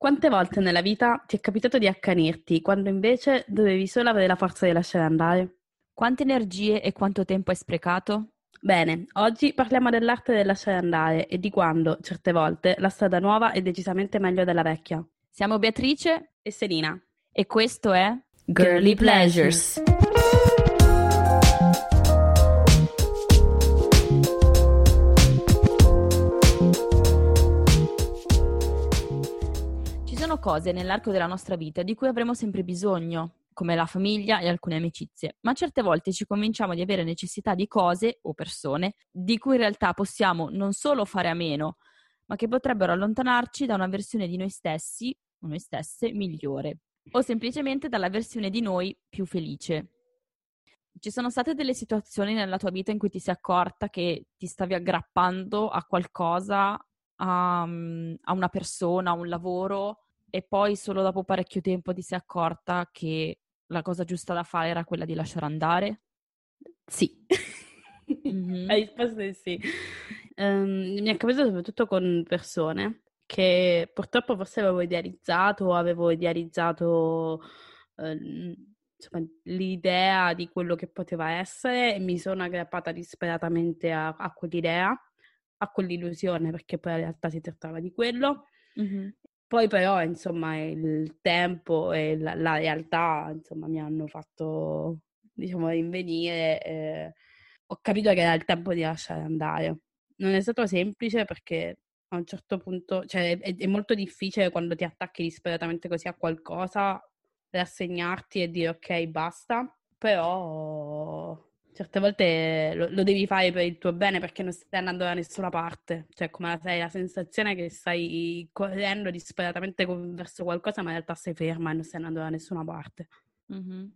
Quante volte nella vita ti è capitato di accanirti quando invece dovevi solo avere la forza di lasciare andare? Quante energie e quanto tempo hai sprecato? Bene, oggi parliamo dell'arte del lasciare andare e di quando, certe volte, la strada nuova è decisamente meglio della vecchia. Siamo Beatrice E Selina. e questo è Girly Pleasures. Cose nell'arco della nostra vita di cui avremo sempre bisogno, come la famiglia e alcune amicizie, ma certe volte ci convinciamo di avere necessità di cose o persone di cui in realtà possiamo non solo fare a meno, ma che potrebbero allontanarci da una versione di noi stessi o noi stesse migliore, o semplicemente dalla versione di noi più felice. Ci sono state delle situazioni nella tua vita in cui ti sei accorta che ti stavi aggrappando a qualcosa, a, a una persona, a un lavoro, e poi solo dopo parecchio tempo ti sei accorta che la cosa giusta da fare era quella di lasciare andare? Sì. Mhm. La risposta è sì. Ehm, mi è capitato soprattutto con persone che purtroppo forse avevo idealizzato o avevo idealizzato ehm, insomma, l'idea di quello che poteva essere e mi sono aggrappata disperatamente a, a quell'idea, a quell'illusione, perché poi in realtà si trattava di quello. Mhm. Poi però, insomma, il tempo e la, la realtà, insomma, mi hanno fatto, diciamo, rinvenire. eh, ho capito che era il tempo di lasciare andare. Non è stato semplice perché a un certo punto, cioè, è, è molto difficile quando ti attacchi disperatamente così a qualcosa, rassegnarti e dire ok, basta, però certe volte lo, lo devi fare per il tuo bene perché non stai andando da nessuna parte, cioè come la, la sensazione che stai correndo disperatamente verso qualcosa, ma in realtà sei ferma e non stai andando da nessuna parte. Mhm.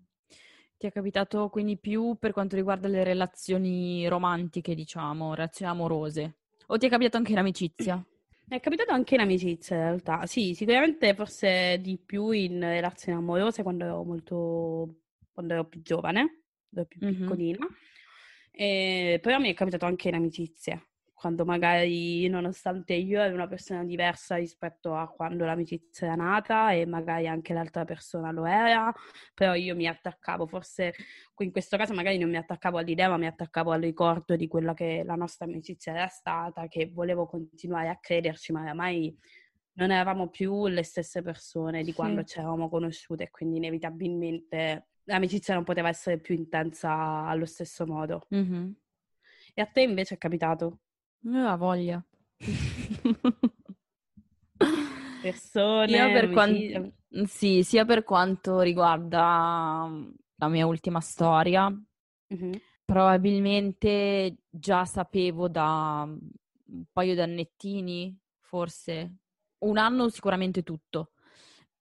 Ti è capitato quindi più per quanto riguarda le relazioni romantiche, diciamo, relazioni amorose? O ti è capitato anche in amicizia? È capitato anche in amicizia, in realtà. Sì, sicuramente forse di più in relazioni amorose quando ero molto, quando ero più giovane, ero più Mhm. piccolina. E, però mi è capitato anche in amicizie, quando magari, nonostante io ero una persona diversa rispetto a quando l'amicizia era nata e magari anche l'altra persona lo era, però io mi attaccavo, forse in questo caso magari non mi attaccavo all'idea, ma mi attaccavo al ricordo di quella che la nostra amicizia era stata, che volevo continuare a crederci, ma oramai non eravamo più le stesse persone di quando Sì. ci eravamo conosciute quindi inevitabilmente l'amicizia non poteva essere più intensa allo stesso modo. Mhm. E a te invece è capitato? Eh, ha voglia. Persone, Sia per quan- amicizie? Sì, sia per quanto riguarda la mia ultima storia, Mhm. probabilmente già sapevo da un paio di annettini, forse un anno sicuramente tutto,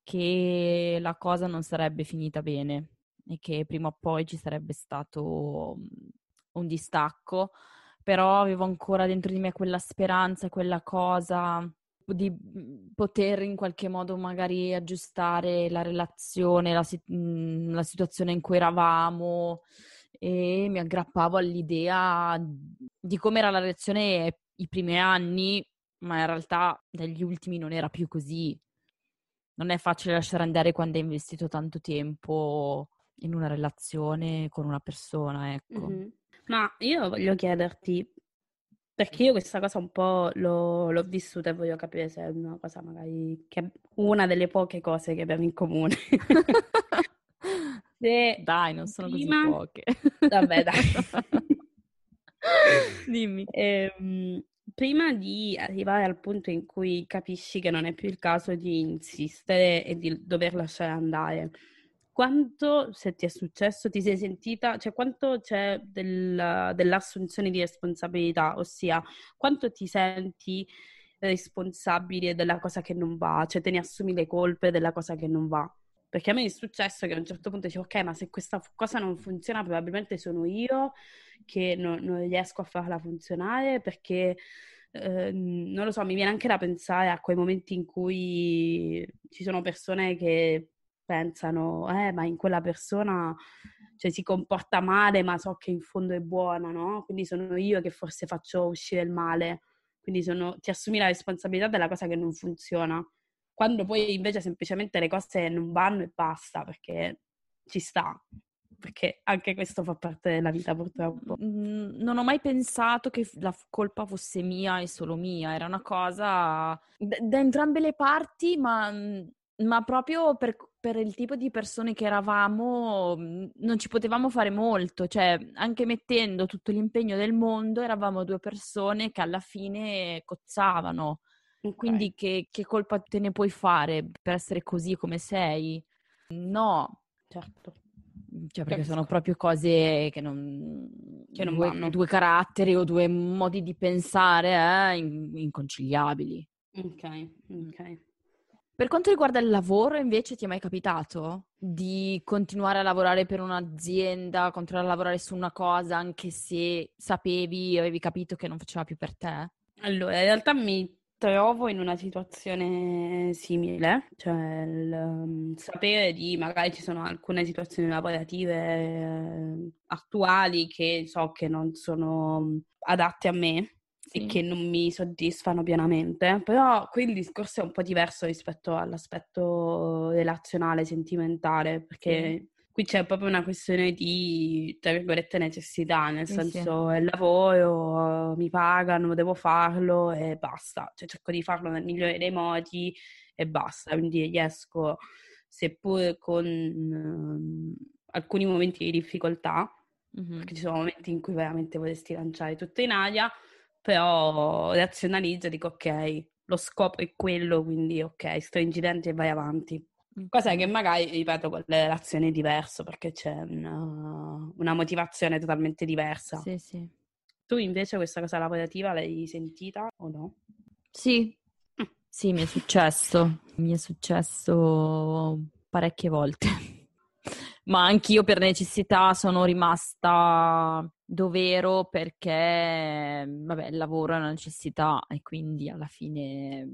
che la cosa non sarebbe finita bene e che prima o poi ci sarebbe stato mm, un distacco, però avevo ancora dentro di me quella speranza, quella cosa di mhmm, poter in qualche modo magari aggiustare la relazione, la, mhmm, la situazione in cui eravamo e mi aggrappavo all'idea di come era la relazione i primi anni, ma in realtà negli ultimi non era più così. Non è facile lasciare andare quando hai investito tanto tempo in una relazione con una persona, ecco. Mm-hmm. Ma io voglio chiederti, perché io questa cosa un po' l'ho, l'ho, vissuta e voglio capire se è una cosa magari, che una delle poche cose che abbiamo in comune. se dai, non sono prima... così poche. Vabbè, dai. Dimmi. Ehm, prima di arrivare al punto in cui capisci che non è più il caso di insistere e di dover lasciare andare, quanto, se ti è successo, ti sei sentita, cioè quanto c'è del, dell'assunzione di responsabilità, ossia quanto ti senti responsabile della cosa che non va, cioè te ne assumi le colpe della cosa che non va. Perché a me è successo che a un certo punto dicevo, ok, ma se questa cosa non funziona, probabilmente sono io che non, non riesco a farla funzionare perché, eh, non lo so, mi viene anche da pensare a quei momenti in cui ci sono persone che pensano, eh, ma in quella persona cioè, si comporta male, ma so che in fondo è buona, no? Quindi sono io che forse faccio uscire il male. Quindi sono, ti assumi la responsabilità della cosa che non funziona quando poi invece semplicemente le cose non vanno e basta perché ci sta. Perché anche questo fa parte della vita purtroppo. Non ho mai pensato che la colpa fosse mia e solo mia, era una cosa da entrambe le parti, ma, ma proprio per, per, il tipo di persone che eravamo non ci potevamo fare molto, cioè anche mettendo tutto l'impegno del mondo eravamo due persone che alla fine cozzavano Okay. Quindi che, che, colpa te ne puoi fare per essere così come sei? No. Certo. Mhmm, cioè, perché sono proprio cose che non... Che non due, vanno. due caratteri o due modi di pensare eh, inconciliabili. Ok, ok. Per quanto riguarda il lavoro, invece, ti è mai capitato di continuare a lavorare per un'azienda, continuare a lavorare su una cosa anche se sapevi, avevi capito che non faceva più per te? Allora, in realtà mi trovo in una situazione simile, cioè il um, sapere di magari ci sono alcune situazioni lavorative eh, attuali che so che non sono adatte a me sì. e che non mi soddisfano pienamente, però qui il discorso è un po' diverso rispetto all'aspetto relazionale, sentimentale, perché sì qui c'è proprio una questione di, tra virgolette, necessità, nel sì, senso è il lavoro, mi pagano, devo farlo e basta. Cioè cerco di farlo nel migliore dei modi e basta. Quindi riesco, seppur con um, alcuni momenti di difficoltà, mm-hmm. perché ci sono momenti in cui veramente vorresti lanciare tutto in aria, però razionalizzo e dico ok, lo scopo è quello, quindi ok, sto incidente e vai avanti. Cosa che magari, ripeto, con le relazioni è diverso perché c'è una, una motivazione totalmente diversa. Sì, sì. Tu invece questa cosa lavorativa l'hai sentita o no? Sì, mm. sì, mi è successo. Mi è successo parecchie volte. Ma anch'io per necessità sono rimasta dovero perché, vabbè, il lavoro è una necessità e quindi alla fine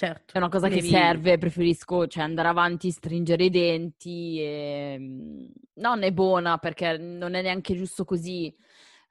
Certo. È una cosa devi... che serve, preferisco cioè, andare avanti, stringere i denti e... Mhmm, non è buona perché non è neanche giusto così.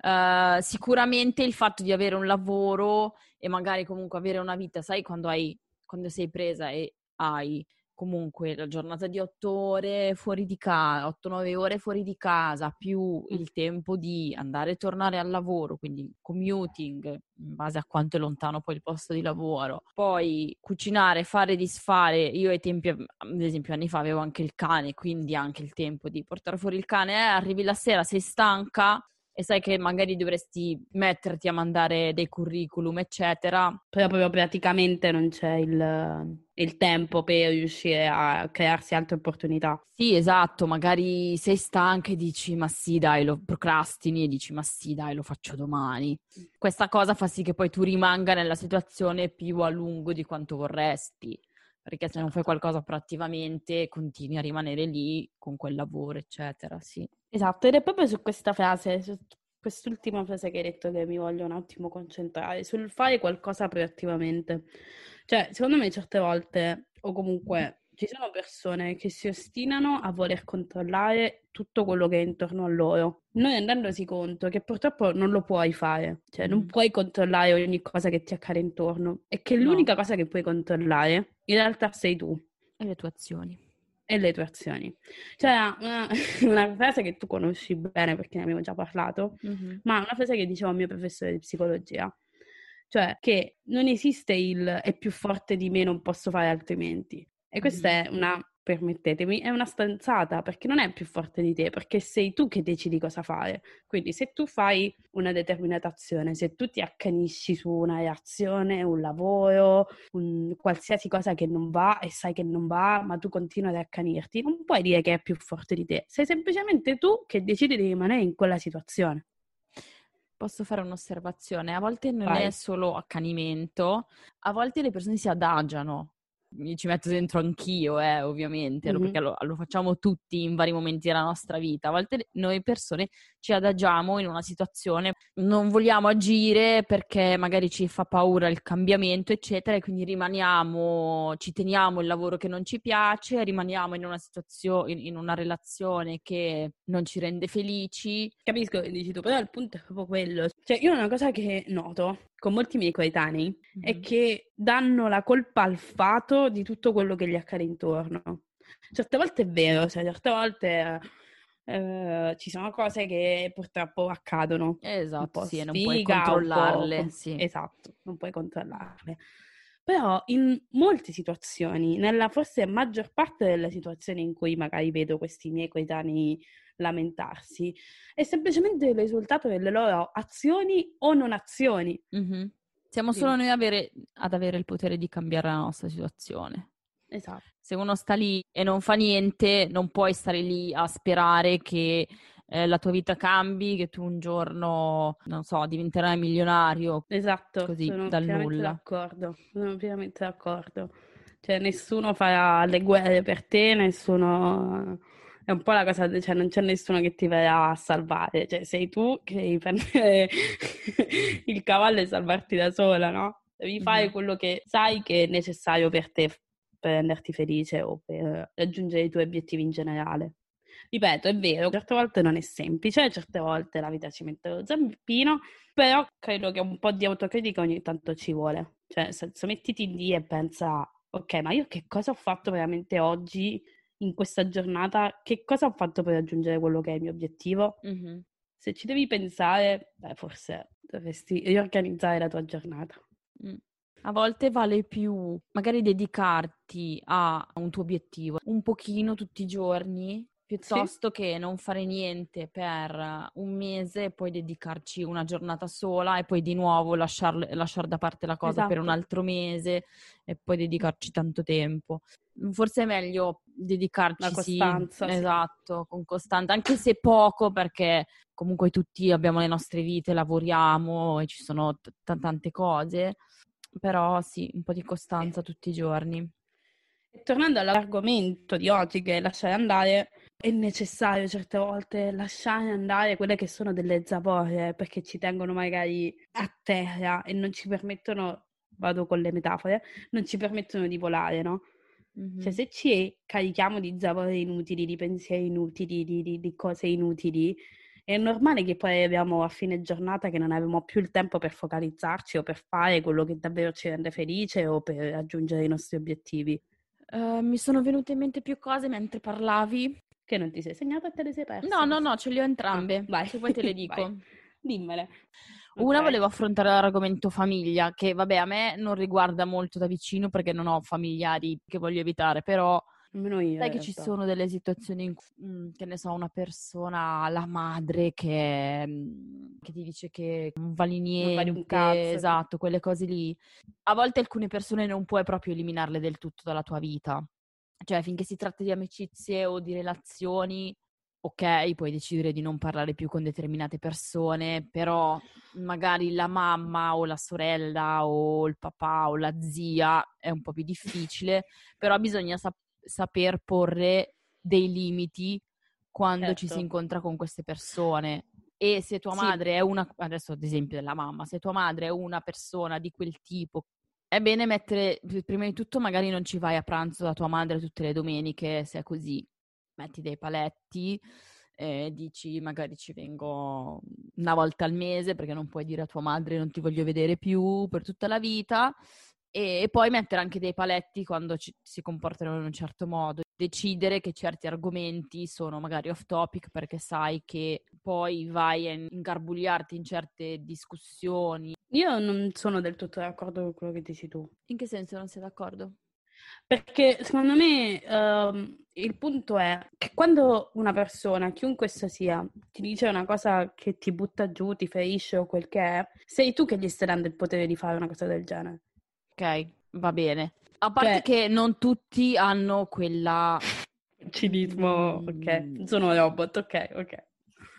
Uh, sicuramente il fatto di avere un lavoro e magari comunque avere una vita, sai, quando, hai, quando sei presa e hai comunque la giornata di otto ore fuori di casa, 8-9 ore fuori di casa, più il tempo di andare e tornare al lavoro, quindi commuting, in base a quanto è lontano poi il posto di lavoro, poi cucinare, fare, disfare. Io ai tempi, ad esempio anni fa, avevo anche il cane, quindi anche il tempo di portare fuori il cane, eh, arrivi la sera, sei stanca, e sai che magari dovresti metterti a mandare dei curriculum, eccetera. Però proprio praticamente non c'è il, il, tempo per riuscire a crearsi altre opportunità. Sì, esatto, magari sei stanca e dici ma sì dai, lo procrastini e dici ma sì dai, lo faccio domani. Questa cosa fa sì che poi tu rimanga nella situazione più a lungo di quanto vorresti perché se non fai qualcosa proattivamente continui a rimanere lì con quel lavoro, eccetera, sì. Esatto, ed è proprio su questa frase, su quest'ultima frase che hai detto che mi voglio un attimo concentrare sul fare qualcosa proattivamente. Cioè, secondo me certe volte, o comunque ci sono persone che si ostinano a voler controllare tutto quello che è intorno a loro, non rendendosi conto che purtroppo non lo puoi fare, cioè non puoi controllare ogni cosa che ti accade intorno e che l'unica no. cosa che puoi controllare in realtà sei tu. E le tue azioni e le tue azioni. Cioè, una, una, frase che tu conosci bene perché ne abbiamo già parlato, mm-hmm. ma una frase che diceva il mio professore di psicologia, cioè che non esiste il è più forte di me, non posso fare altrimenti. E questa mm-hmm. è una permettetemi, è una stanzata perché non è più forte di te, perché sei tu che decidi cosa fare. Quindi se tu fai una determinata azione, se tu ti accanisci su una reazione, un lavoro, un, qualsiasi cosa che non va e sai che non va, ma tu continui ad accanirti, non puoi dire che è più forte di te. Sei semplicemente tu che decidi di rimanere in quella situazione. Posso fare un'osservazione? A volte non Vai. è solo accanimento, a volte le persone si adagiano mi ci metto dentro anch'io, eh, ovviamente, mm-hmm. perché lo, lo, facciamo tutti in vari momenti della nostra vita. A volte noi persone ci adagiamo in una situazione, non vogliamo agire perché magari ci fa paura il cambiamento, eccetera, e quindi rimaniamo, ci teniamo il lavoro che non ci piace, rimaniamo in una situazione, in, in una relazione che non ci rende felici. Capisco che dici tu, però il punto è proprio quello. Cioè, io una cosa che noto con molti miei coetanei mm-hmm. è che danno la colpa al di tutto quello che gli accade intorno. Certe volte è vero, cioè certe volte eh, ci sono cose che purtroppo accadono. Esatto, sì, non puoi controllarle. Sì. Esatto, non puoi controllarle. Però in molte situazioni, nella forse maggior parte delle situazioni in cui magari vedo questi miei coetanei lamentarsi, è semplicemente il risultato delle loro azioni o non azioni. Mm-hmm. Siamo solo noi avere, ad avere il potere di cambiare la nostra situazione. Esatto. Se uno sta lì e non fa niente, non puoi stare lì a sperare che eh, la tua vita cambi, che tu un giorno, non so, diventerai milionario. Esatto, così sono dal nulla. d'accordo, sono pienamente d'accordo. Cioè nessuno farà le guerre per te, nessuno... È un po' la cosa, cioè non c'è nessuno che ti verrà a salvare, cioè sei tu che devi prendere il cavallo e salvarti da sola, no? Devi fare mm-hmm. quello che sai che è necessario per te, per renderti felice o per raggiungere i tuoi obiettivi in generale. Ripeto, è vero, certe volte non è semplice, certe volte la vita ci mette lo zampino, però credo che un po' di autocritica ogni tanto ci vuole. Cioè, nel senso, mettiti lì e pensa, ok, ma io che cosa ho fatto veramente oggi, in questa giornata? Che cosa ho fatto per raggiungere quello che è il mio obiettivo? Mm-hmm. Se ci devi pensare, beh, forse dovresti riorganizzare la tua giornata. Mm. A volte vale più magari dedicarti a un tuo obiettivo un pochino tutti i giorni piuttosto sì. che non fare niente per un mese e poi dedicarci una giornata sola e poi di nuovo lasciare lasciar da parte la cosa esatto. per un esatto. altro mese e poi dedicarci tanto tempo. Forse è meglio dedicarci la costanza, sì, sì. esatto, con costanza, anche se poco perché comunque tutti abbiamo le nostre vite, lavoriamo e ci sono t- t- tante cose, però sì, un po' di costanza tutti i giorni. tornando all'argomento di oggi che lasciare andare, è necessario certe volte lasciare andare quelle che sono delle zavorre perché ci tengono magari a terra e non ci permettono, vado con le metafore, non ci permettono di volare, no? Mm-hmm. Cioè se ci carichiamo di zavorre inutili, di pensieri inutili, di, di, di cose inutili, è normale che poi arriviamo a fine giornata che non abbiamo più il tempo per focalizzarci o per fare quello che davvero ci rende felice o per raggiungere i nostri obiettivi. Uh, mi sono venute in mente più cose mentre parlavi che non ti sei segnato e te le sei perse? No, no, no, ce le ho entrambe. Ah, vai. Se vuoi te le dico. Dimmele. Una okay. volevo affrontare l'argomento famiglia, che vabbè a me non riguarda molto da vicino perché non ho familiari che voglio evitare, però Nemmeno io. Sai che ci sono delle situazioni in cui, mm, che ne so, una persona, la madre, che, mm, che ti dice che non vali niente, non vali un cazzo. esatto, quelle cose lì. A volte alcune persone non puoi proprio eliminarle del tutto dalla tua vita. Cioè, finché si tratta di amicizie o di relazioni, ok, puoi decidere di non parlare più con determinate persone, però magari la mamma o la sorella o il papà o la zia è un po' più difficile, però bisogna sap- saper porre dei limiti quando certo. ci si certo. incontra con queste persone. E se tua Sì. madre è una, adesso ad esempio della mamma, se tua madre è una persona di quel tipo, è bene mettere, prima di tutto magari non ci vai a pranzo da tua madre tutte le domeniche, se è così, metti dei paletti, eh, dici magari ci vengo una volta al mese perché non puoi dire a tua madre non ti voglio vedere più per tutta la vita e, e poi mettere anche dei paletti quando ci- si comportano in un certo modo, decidere che certi argomenti sono magari off topic perché sai che poi vai a ingarbugliarti in certe discussioni. Io non sono del tutto d'accordo con quello che dici tu. In che senso non sei d'accordo? Perché secondo me ehm, il punto è che quando una persona, chiunque essa sia, ti dice una cosa che ti butta giù, ti ferisce o quel che è, sei tu che gli stai dando il potere di fare una cosa del genere. Ok, va bene. A parte Cioè- che non tutti hanno quella Cinismo, Mm. ok. Sono robot, ok, ok.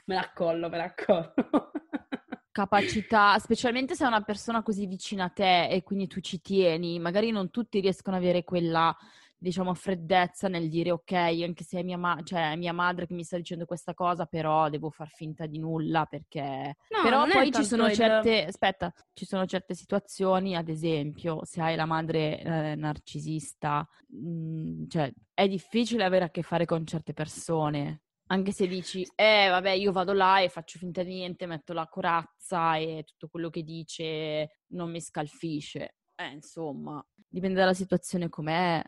Me la accollo, me la accollo. capacità, specialmente se è una persona così vicina a te e quindi tu ci tieni, magari non tutti riescono ad avere quella, diciamo, freddezza nel dire ok, anche se è mia, ma- cioè, è mia madre che mi sta dicendo questa cosa, però devo far finta di nulla perché... No, però poi ci sono il- certe, aspetta, ci sono certe situazioni, ad esempio, se hai la madre eh, narcisista, mh, cioè è difficile avere a che fare con certe persone. Anche se dici, eh vabbè, io vado là e faccio finta di niente, metto la corazza e tutto quello che dice non mi scalfisce. Eh, insomma, dipende dalla situazione com'è,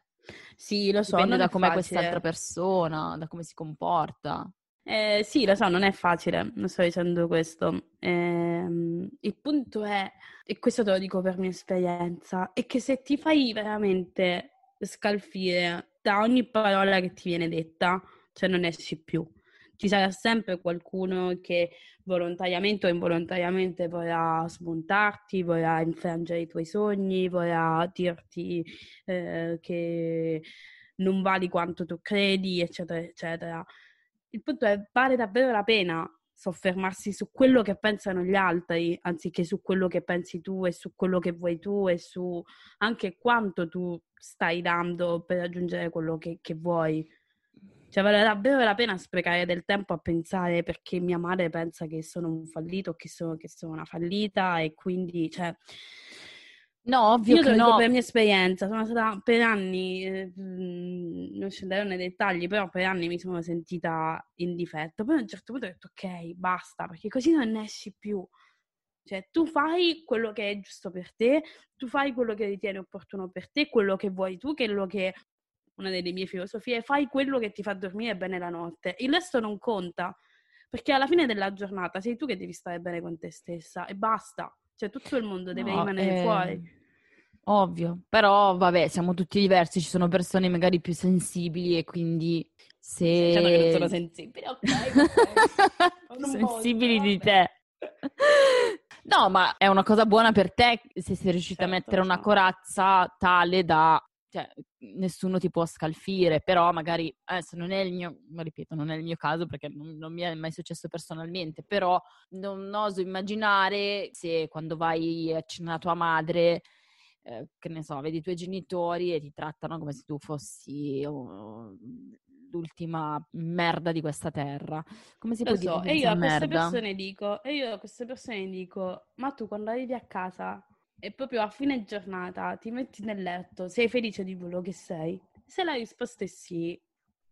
Sì, lo so, dipende da è com'è facile. quest'altra persona, da come si comporta. Eh, sì, lo so, non è facile, non sto dicendo questo. Ehm, il punto è, e questo te lo dico per mia esperienza, è che se ti fai veramente scalfire da ogni parola che ti viene detta, cioè non esci più. Ci sarà sempre qualcuno che volontariamente o involontariamente vorrà smontarti, vorrà infrangere i tuoi sogni, vorrà dirti eh, che non vali quanto tu credi, eccetera, eccetera. Il punto è, vale davvero la pena soffermarsi su quello che pensano gli altri, anziché su quello che pensi tu e su quello che vuoi tu e su anche quanto tu stai dando per raggiungere quello che, che vuoi. Cioè, vale davvero la pena sprecare del tempo a pensare perché mia madre pensa che sono un fallito, che sono, che sono una fallita e quindi, cioè, No, ovvio io che no. per mia esperienza, sono stata per anni, eh, non scenderò nei dettagli, però per anni mi sono sentita in difetto. Poi a un certo punto ho detto ok, basta, perché così non ne esci più. Cioè, tu fai quello che è giusto per te, tu fai quello che ritieni opportuno per te, quello che vuoi tu, quello che una delle mie filosofie, fai quello che ti fa dormire bene la notte. Il resto non conta, perché alla fine della giornata sei tu che devi stare bene con te stessa e basta. Cioè, tutto il mondo deve No, rimanere eh, fuori. Ovvio, però vabbè, siamo tutti diversi, ci sono persone magari più sensibili e quindi se... Che non sono sensibili, ok, sensibili molto, di vabbè. te. No, ma è una cosa buona per te se sei riuscita a Certo, mettere lo una corazza tale da... Cioè, nessuno ti può scalfire, però magari, adesso non è il mio, ripeto, non è il mio caso perché non, non mi è mai successo personalmente, però non oso immaginare se quando vai a cena da tua madre, eh, che ne so, vedi i tuoi genitori e ti trattano come se tu fossi oh, l'ultima merda di questa terra. Come si Lo può dire so, e senza io a queste merda? persone dico, e io a queste persone dico, ma tu quando arrivi a casa e proprio a fine giornata ti metti nel letto, sei felice di quello che sei? Se la risposta è sì,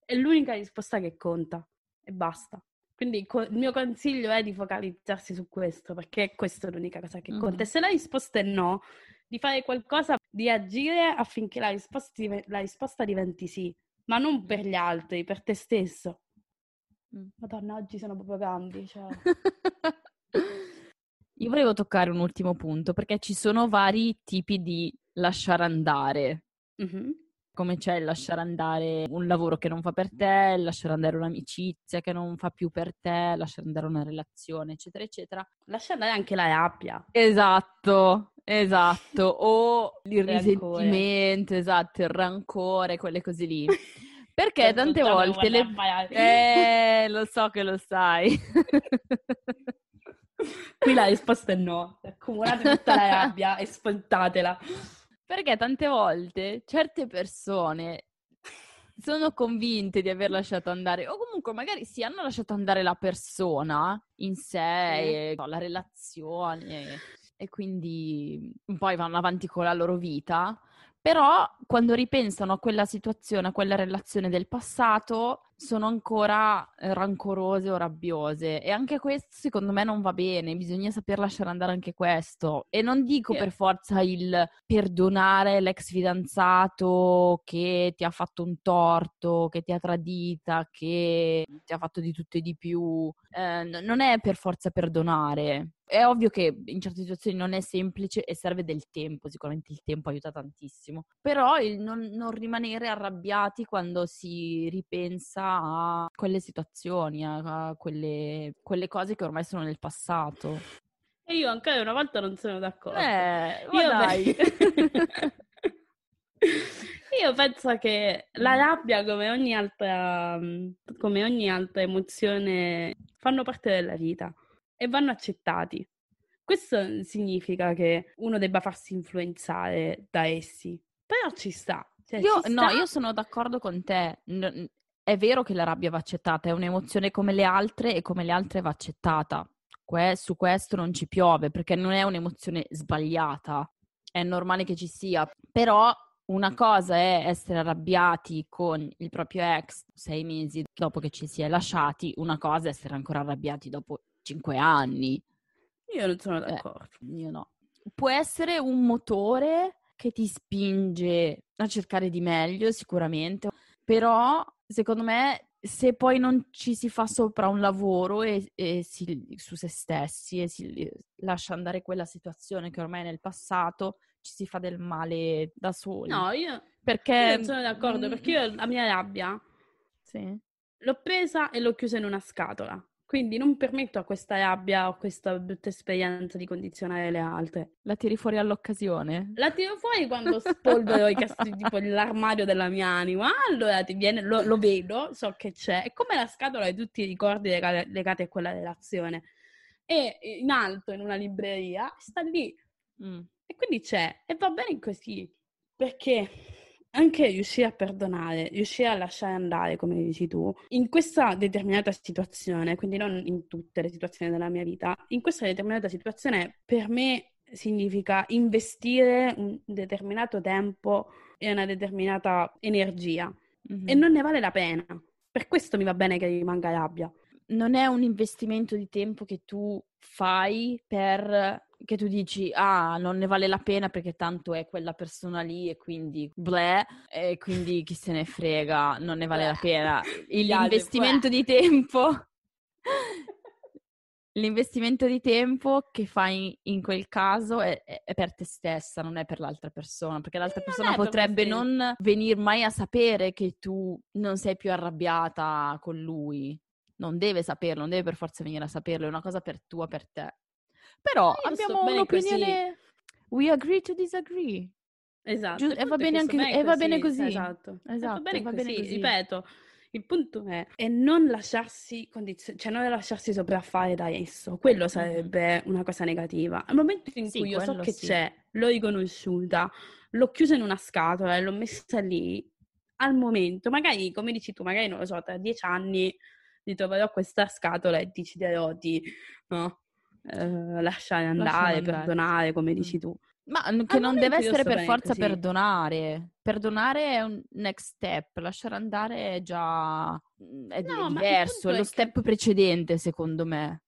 è l'unica risposta che conta e basta. Quindi co- il mio consiglio è di focalizzarsi su questo, perché questa è l'unica cosa che conta. Mhm. E se la risposta è no, di fare qualcosa, di agire affinché la risposta, div- la risposta diventi sì, ma non per gli altri, per te stesso. Mm. Madonna, oggi sono proprio grandi, cioè... Io volevo toccare un ultimo punto perché ci sono vari tipi di lasciare andare. Mhm. Come c'è il lasciare andare un lavoro che non fa per te, il lasciare andare un'amicizia che non fa più per te, lasciare andare una relazione, eccetera, eccetera. Lascia andare anche la rabbia. Esatto, esatto. O il Rancore. risentimento, esatto, il rancore, quelle cose lì. Perché Certo, tante volte le... Eh, lo so che lo sai. Qui la risposta è no. Accumulate tutta la rabbia e spontatela. Perché tante volte certe persone sono convinte di aver lasciato andare, o comunque magari sì, hanno lasciato andare la persona in sé, sì. la relazione e quindi poi vanno avanti con la loro vita. Però quando ripensano a quella situazione, a quella relazione del passato, sono ancora eh, rancorose o rabbiose. E anche questo secondo me non va bene, bisogna saper lasciare andare anche questo. E non dico yeah. per forza il perdonare l'ex fidanzato che ti ha fatto un torto, che ti ha tradita, che ti ha fatto di tutto e di più, eh, non è per forza perdonare, è ovvio che in certe situazioni non è semplice e serve del tempo, sicuramente il tempo aiuta tantissimo, però il non, non rimanere arrabbiati quando si ripensa a quelle situazioni, a, quelle, quelle cose che ormai sono nel passato. E io ancora una volta non sono d'accordo. Eh, io dai. io penso che la rabbia, come ogni altra, come ogni altra emozione, fanno parte della vita e vanno accettati. Questo significa che uno debba farsi influenzare da essi, però ci sta. Cioè, io, ci no, io sono d'accordo con te. È vero che la rabbia va accettata, è un'emozione come le altre e come le altre va accettata. Que- su questo non ci piove perché non è un'emozione sbagliata, è normale che ci sia, però una cosa è essere arrabbiati con il proprio ex sei mesi dopo che ci si è lasciati, una cosa è essere ancora arrabbiati dopo cinque anni. Io non sono eh, d'accordo. Eh, io no. Può essere un motore che ti spinge a cercare di meglio, sicuramente, però secondo me se poi non ci si fa sopra un lavoro e, e si, su se stessi e si lascia andare quella situazione che ormai è nel passato, ci si fa del male da soli. No, io, perché... io non sono d'accordo, perché io la mia rabbia sì. l'ho presa e l'ho chiusa in una scatola. Quindi non permetto a questa rabbia o a questa brutta esperienza di condizionare le altre. La tiri fuori all'occasione? La tiro fuori quando spolvero i casti, tipo l'armadio della mia anima. Allora ti viene, lo, lo, vedo, so che c'è. È come la scatola di tutti i ricordi legati, legati a quella relazione. E in alto, in una libreria, sta lì. Mm. E quindi c'è. E va bene così. Perché anche riuscire a perdonare, riuscire a lasciare andare, come dici tu, in questa determinata situazione, quindi non in tutte le situazioni della mia vita, in questa determinata situazione per me significa investire un determinato tempo e una determinata energia mm-hmm. e non ne vale la pena. Per questo mi va bene che rimanga rabbia. Non è un investimento di tempo che tu fai per che tu dici, ah, non ne vale la pena perché tanto è quella persona lì e quindi bleh, e quindi chi se ne frega, non ne vale la pena. L'investimento di tempo, l'investimento di tempo che fai in quel caso è, è, per te stessa, non è per l'altra persona, perché l'altra persona potrebbe non venire mai a sapere che tu non sei più arrabbiata con lui. Non deve saperlo, non deve per forza venire a saperlo, è una cosa per tua, per te. Però Io abbiamo un'opinione. We agree to disagree. Esatto. Giu- e va bene anche e va bene così. Esatto. esatto. Va bene, va bene così. Ripeto, il punto è, è non lasciarsi condizio- cioè non lasciarsi sopraffare da esso. Quello sarebbe una cosa negativa. Al momento in sì, cui io so che sì. c'è, l'ho riconosciuta, l'ho chiusa in una scatola e l'ho messa lì, al momento, magari, come dici tu, magari non lo so, tra dieci anni ritroverò questa scatola e deciderò di no, eh, lasciare andare, andare, perdonare, come dici tu. Ma che non deve essere per forza così. perdonare. Perdonare è un next step, lasciare andare è già mm, è, no, è diverso, è lo è step che... precedente, secondo me.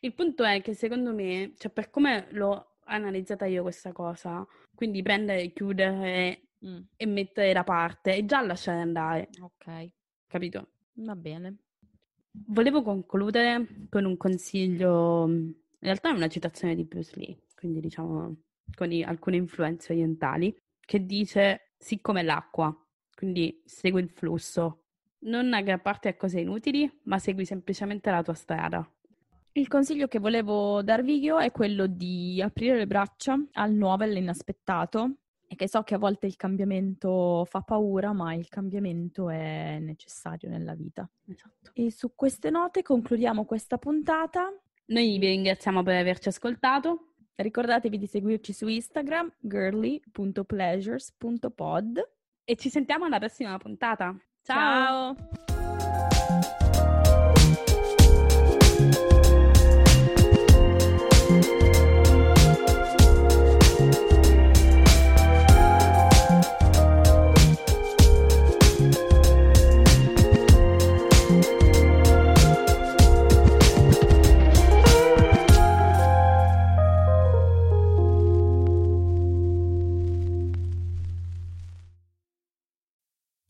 Il punto è che secondo me, cioè per come l'ho analizzata io questa cosa, quindi prendere, chiudere mm. e mettere da parte e già lasciare andare. Ok. Capito? Va bene. Volevo concludere con un consiglio, in realtà è una citazione di Bruce Lee, quindi diciamo con i, alcune influenze orientali, che dice siccome l'acqua, quindi segui il flusso, non aggrapparti a cose inutili, ma segui semplicemente la tua strada. Il consiglio che volevo darvi io è quello di aprire le braccia al nuovo e all'inaspettato e che so che a volte il cambiamento fa paura, ma il cambiamento è necessario nella vita. Esatto. E su queste note concludiamo questa puntata. Noi vi ringraziamo per averci ascoltato. Ricordatevi di seguirci su Instagram girly.pleasures.pod e ci sentiamo alla prossima puntata. Ciao! Ciao.